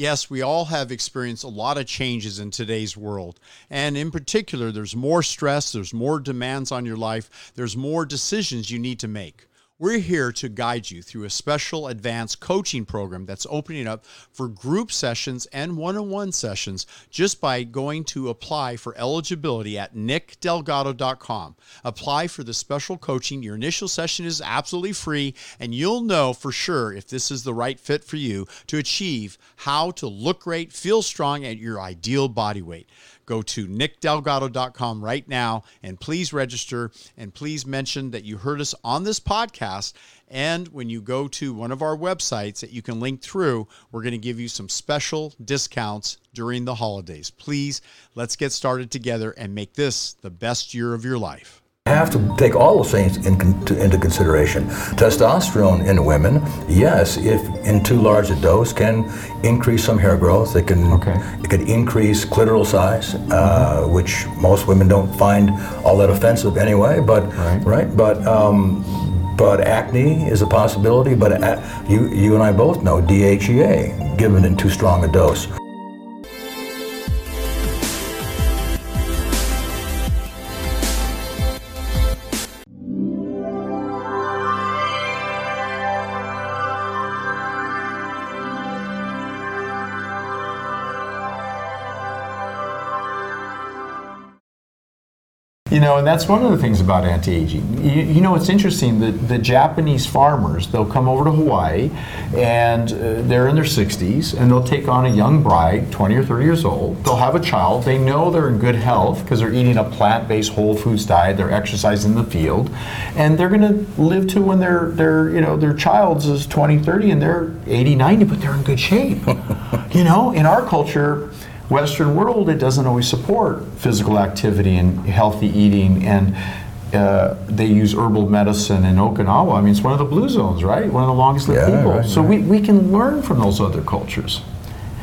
Yes, we all have experienced a lot of changes in today's world. And in particular, there's more stress, there's more demands on your life, there's more decisions you need to make. We're here to guide you through a special advanced coaching program that's opening up for group sessions and one on one sessions just by going to apply for eligibility at nickdelgado.com. Apply for the special coaching. Your initial session is absolutely free, and you'll know for sure if this is the right fit for you to achieve how to look great, feel strong at your ideal body weight. Go to nickdelgado.com right now and please register and please mention that you heard us on this podcast. And when you go to one of our websites that you can link through, we're going to give you some special discounts during the holidays. Please, let's get started together and make this the best year of your life have to take all those things in, to, into consideration. Testosterone in women, yes, if in too large a dose, can increase some hair growth. It can okay. it can increase clitoral size, uh, mm-hmm. which most women don't find all that offensive anyway. But right, right? but. Um, but acne is a possibility. But uh, you, you and I both know DHEA, given in too strong a dose, You know, and that's one of the things about anti-aging. You, you know, it's interesting that the Japanese farmers, they'll come over to Hawaii and uh, they're in their 60s and they'll take on a young bride, 20 or 30 years old. They'll have a child. They know they're in good health because they're eating a plant-based whole foods diet. They're exercising in the field. And they're going to live to when their, their, you know, their child's is 20, 30 and they're 80, 90, but they're in good shape. you know, in our culture, Western world, it doesn't always support physical activity and healthy eating, and uh, they use herbal medicine in Okinawa. I mean, it's one of the blue zones, right? One of the longest lived yeah, people. Right, so right. We, we can learn from those other cultures.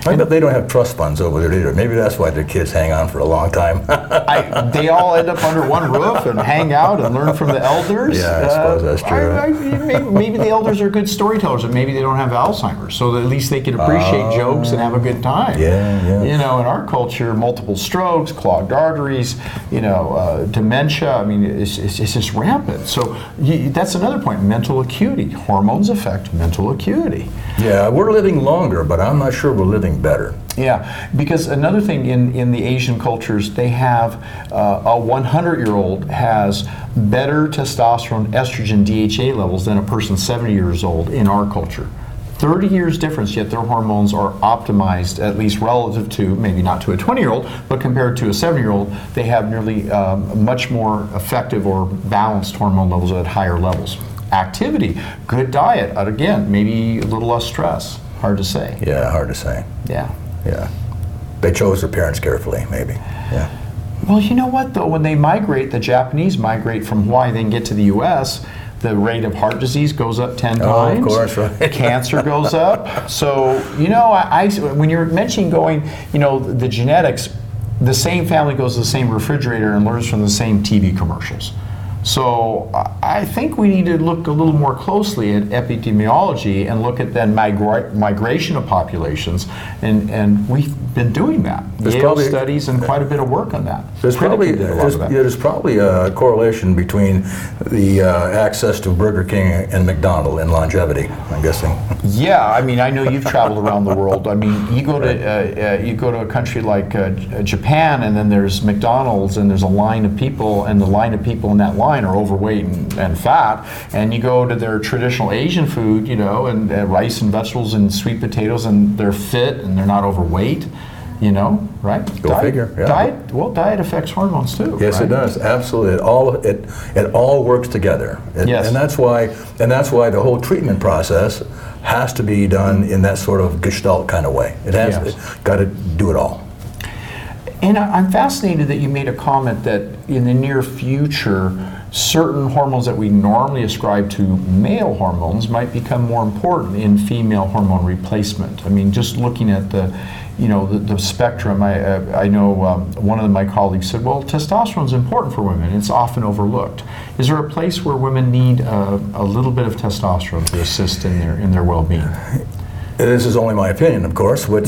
I bet they don't have trust funds over there either. Maybe that's why their kids hang on for a long time. I, they all end up under one roof and hang out and learn from the elders. Yeah, I suppose uh, that's true. I, maybe, maybe, the elders are good storytellers, and maybe they don't have Alzheimer's, so at least they can appreciate uh, jokes and have a good time. Yeah, yeah. You know, in our culture, multiple strokes, clogged arteries, you know, uh, dementia. I mean, it's, it's, it's just rampant. So you, that's another point. Mental acuity. Hormones affect mental acuity. Yeah, we're living longer, but I'm not sure we're living better. Yeah, because another thing in, in the Asian cultures, they have uh, a 100 year old has better testosterone, estrogen, DHA levels than a person 70 years old in our culture. 30 years difference, yet their hormones are optimized, at least relative to, maybe not to a 20 year old, but compared to a 7 year old, they have nearly um, much more effective or balanced hormone levels at higher levels activity, good diet, uh, again, maybe a little less stress. Hard to say. Yeah, hard to say. Yeah. Yeah. They chose their parents carefully, maybe. Yeah. Well, you know what, though? When they migrate, the Japanese migrate from Hawaii, then get to the U.S., the rate of heart disease goes up 10 oh, times. of course, right. Cancer goes up. So, you know, I, I, when you're mentioning going, you know, the genetics, the same family goes to the same refrigerator and learns from the same TV commercials. So I think we need to look a little more closely at epidemiology and look at then migra- migration of populations, and, and we've been doing that. There's Yale probably, studies and quite a bit of work on that. There's probably there's, yeah, there's, probably a correlation between the uh, access to Burger King and McDonald and longevity. I'm guessing. Yeah, I mean I know you've traveled around the world. I mean you go to uh, uh, you go to a country like uh, Japan, and then there's McDonald's, and there's a line of people, and the line of people in that line line are overweight and, and fat, and you go to their traditional Asian food, you know, and uh, rice and vegetables and sweet potatoes, and they're fit and they're not overweight you know, right? Go diet, figure. Yeah. Diet, well, diet affects hormones too. Yes, right? it does. Absolutely. It all it it all works together. It, yes. And that's why and that's why the whole treatment process has to be done in that sort of gestalt kind of way. It has yes. got to do it all. And I'm fascinated that you made a comment that in the near future certain hormones that we normally ascribe to male hormones might become more important in female hormone replacement. I mean, just looking at the, you know, the, the spectrum. I, uh, I know um, one of my colleagues said, well, testosterone is important for women. It's often overlooked. Is there a place where women need a, a little bit of testosterone to assist in their in their well-being? this is only my opinion, of course, which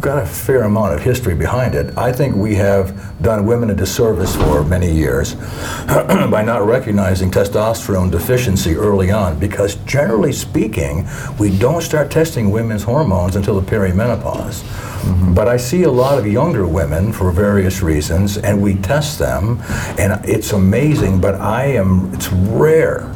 got a fair amount of history behind it. I think we have done women a disservice for many years by not recognizing testosterone deficiency early on because generally speaking, we don't start testing women's hormones until the perimenopause. Mm-hmm. But I see a lot of younger women for various reasons and we test them and it's amazing, but I am it's rare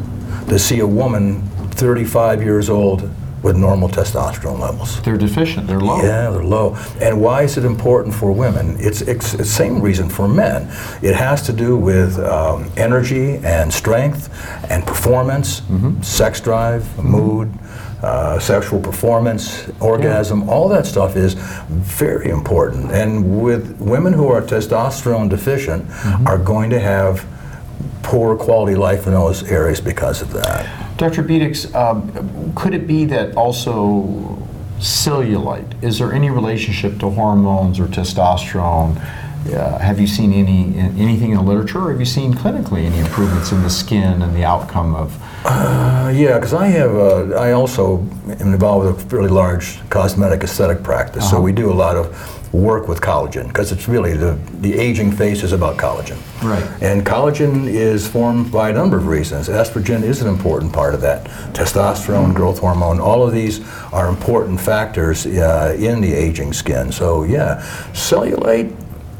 to see a woman 35 years old with normal testosterone levels. They're deficient. They're low. Yeah, they're low. And why is it important for women? It's, it's the same reason for men. It has to do with um, energy and strength and performance, sex drive, mood. Uh, sexual performance, orgasm, all that stuff is very important. And with women who are testosterone deficient, are going to have poor quality life in those areas because of that. Dr. Beedix, um, could it be that also cellulite, is there any relationship to hormones or testosterone? Uh, have you seen any anything in the literature, or have you seen clinically any improvements in the skin and the outcome of? Uh, yeah, because I have, uh, I also am involved with a fairly large cosmetic aesthetic practice, so Uh-huh. we do a lot of work with collagen because it's really the, the aging face is about collagen. Right. And collagen is formed by a number of reasons. Estrogen is an important part of that. Testosterone, growth hormone, all of these are important factors uh, in the aging skin. So yeah, cellulite.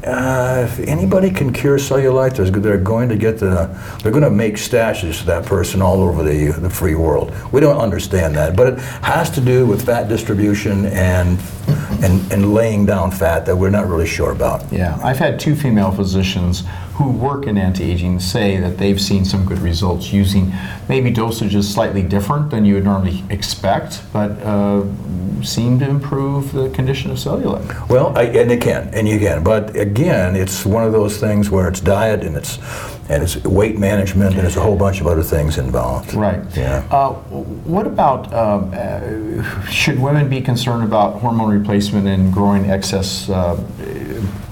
Uh, if anybody can cure cellulite, they're going to get the, they're going to make stashes to that person all over the, the free world. We don't understand that, but it has to do with fat distribution and, and, and laying down fat that we're not really sure about. Yeah, I've had two female physicians who work in anti-aging say that they've seen some good results using maybe dosages slightly different than you would normally expect, but uh, seem to improve the condition of cellulite. Well, I, and it can, and you can, but again, it's one of those things where it's diet and it's and it's weight management and there's a whole bunch of other things involved. Right. Yeah. Uh, what about um, uh, should women be concerned about hormone replacement and growing excess uh,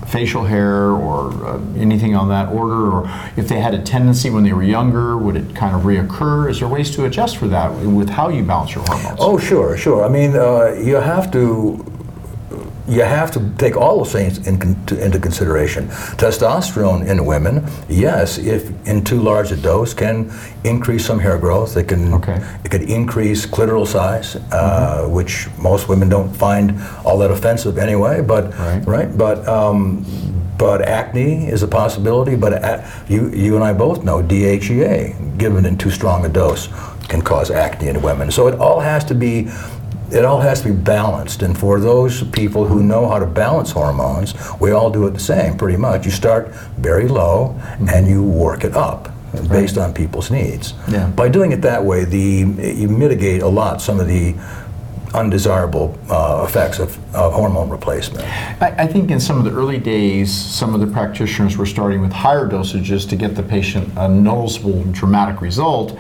facial hair or uh, anything on that order? Or if they had a tendency when they were younger, would it kind of reoccur? Is there ways to adjust for that with how you balance your hormones? Oh, sure, sure. I mean, uh, you have to. You have to take all those things in, to- into consideration. Testosterone in women, yes, if in too large a dose, can increase some hair growth. It can Okay. it could increase clitoral size, uh, which most women don't find all that offensive anyway. But Right. But um, but acne is a possibility. But a- you you and I both know DHEA given in too strong a dose can cause acne in women. So it all has to be. It all has to be balanced, and for those people who know how to balance hormones, we all do it the same, pretty much. You start very low, and you work it up based on people's needs. Yeah. By doing it that way, the you mitigate a lot some of the undesirable uh, effects of, of hormone replacement. I, I think in some of the early days, some of the practitioners were starting with higher dosages to get the patient a noticeable dramatic result.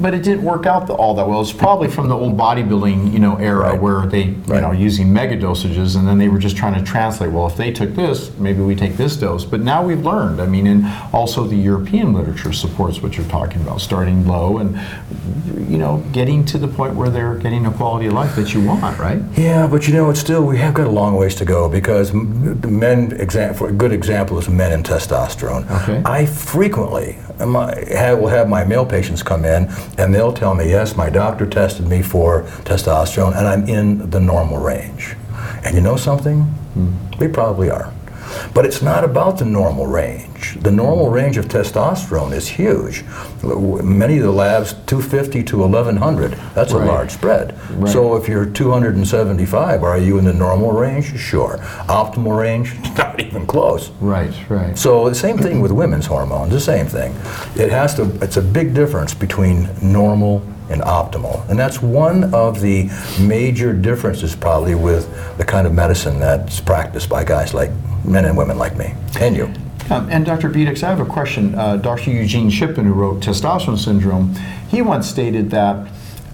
But it didn't work out the, all that well. It's probably from the old bodybuilding, you know, era Right. where they, you Right. know, using mega dosages, and then they were just trying to translate. Well, if they took this, maybe we take this dose. But now we've learned. I mean, and also the European literature supports what you're talking about, starting low and, you know, getting to the point where they're getting a quality of life that you want, right? Yeah, but you know, it's still we have got a long ways to go because men. Example, a good example is men and testosterone. Okay. I frequently I- have, will have my male patients come in and they'll tell me, yes, my doctor tested me for testosterone and I'm in the normal range. And you know something? Hmm. They probably are. But it's not about the normal range. The normal range of testosterone is huge. Many of the labs, 250 to 1100. That's Right. a large spread. Right. So if you're 275, are you in the normal range? Sure. Optimal range? Not even close. Right, right. So the same thing with women's hormones, the same thing. It has to, it's a big difference between normal and optimal. And that's one of the major differences probably with the kind of medicine that's practiced by guys like men and women like me and you. Um, and Dr. Beedix, I have a question. Uh, Dr. Eugene Shippen, who wrote Testosterone Syndrome, he once stated that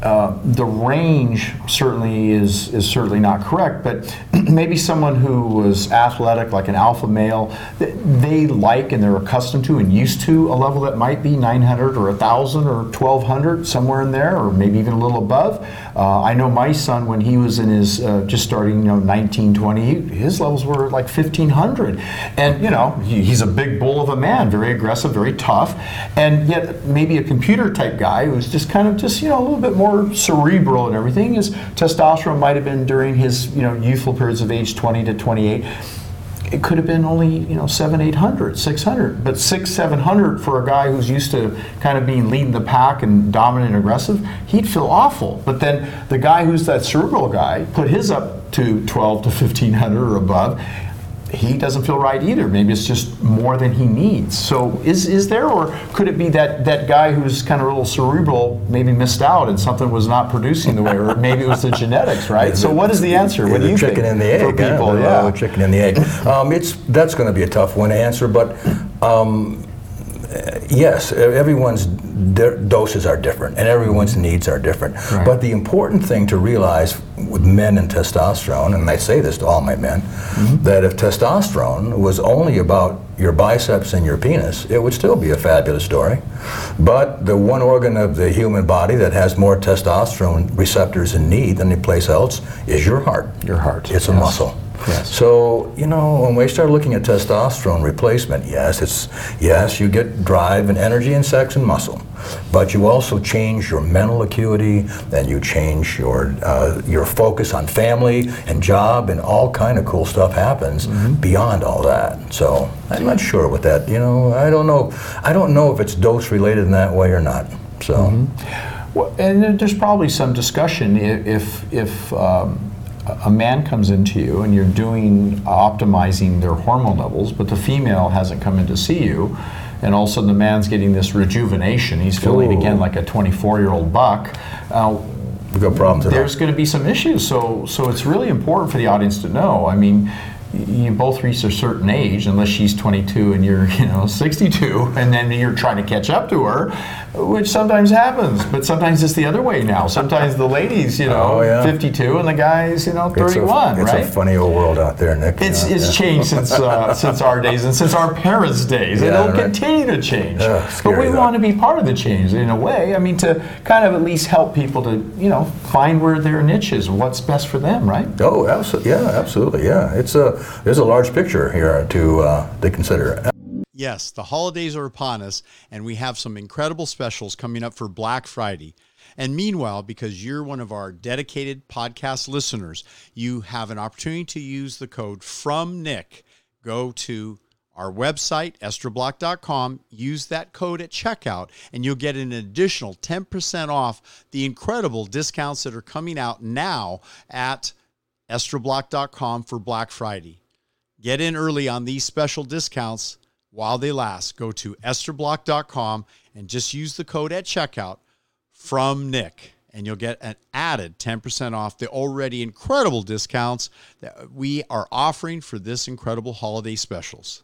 uh, the range certainly is, is certainly not correct, but maybe someone who was athletic, like an alpha male, they like and they're accustomed to and used to a level that might be 900 or 1,000 or 1,200, somewhere in there, or maybe even a little above. Uh, I know my son, when he was in his uh, just starting, you know, 19, 20, his levels were like 1,500. And, you know, he, he's a big bull of a man, very aggressive, very tough. And yet, maybe a computer type guy who's just kind of just, you know, a little bit more cerebral and everything, his testosterone might have been during his, you know, youthful periods of age 20 to 28 it could have been only you know seven, eight hundred, six hundred, but six, seven hundred for a guy who's used to kind of being leading the pack and dominant and aggressive, he'd feel awful. But then the guy who's that cerebral guy put his up to twelve to fifteen hundred or above, he doesn't feel right either. Maybe it's just more than he needs. So is is there, or could it be that that guy who's kind of a little cerebral maybe missed out and something was not producing the way, or maybe it was the genetics, right? so what is the answer? What do you chicken think and the egg, for people? yeah, Yeah. chicken and the egg. Um, it's that's going to be a tough one to answer, but. Um, Uh, yes, everyone's doses are different and everyone's needs are different. Right. But the important thing to realize with men and testosterone, and I say this to all my men, mm-hmm. that if testosterone was only about your biceps and your penis, it would still be a fabulous story. But the one organ of the human body that has more testosterone receptors in need than any place else is your heart. Your heart, It's a muscle. Yes. So, you know, when we start looking at testosterone replacement, yes, it's yes, you get drive and energy and sex and muscle, but you also change your mental acuity, and you change your uh, your focus on family and job, and all kind of cool stuff happens beyond all that. So, I'm not sure with that. You know, I don't know. I don't know if it's dose related in that way or not. So. Well, and there's probably some discussion if if um, a man comes into you and you're doing optimizing their hormone levels, but the female hasn't come in to see you, and all of a sudden the man's getting this rejuvenation. He's feeling Ooh. again like a 24 year old buck. Uh, We've got problems. there's going to be some issues. So, so it's really important for the audience to know. I mean, you both reach a certain age, unless she's 22 and you're, you know, 62, and then you're trying to catch up to her, which sometimes happens. But sometimes it's the other way now. Sometimes the ladies, you know, Oh, yeah. 52, and the guys, you know, It's a- 31, it's right? a funny old world out there, Nick. It's, Yeah, it's yeah. changed since uh, since our days and since our parents' days, and it'll right. continue to change. Ugh, but we though. want to be part of the change in a way. I mean, to kind of at least help people to you know find where their niche is, what's best for them, right? Oh, absolutely. Yeah, absolutely. Yeah, it's a there's a large picture here to uh, to consider. Yes, the holidays are upon us, and we have some incredible specials coming up for Black Friday. And meanwhile, because you're one of our dedicated podcast listeners, you have an opportunity to use the code from Nick. Go to our website, estroblock.com, use that code at checkout, and you'll get an additional 10% off the incredible discounts that are coming out now at estroblock.com for Black Friday. Get in early on these special discounts while they last. Go to estroblock.com and just use the code at checkout from Nick, and you'll get an added 10% off the already incredible discounts that we are offering for this incredible holiday specials.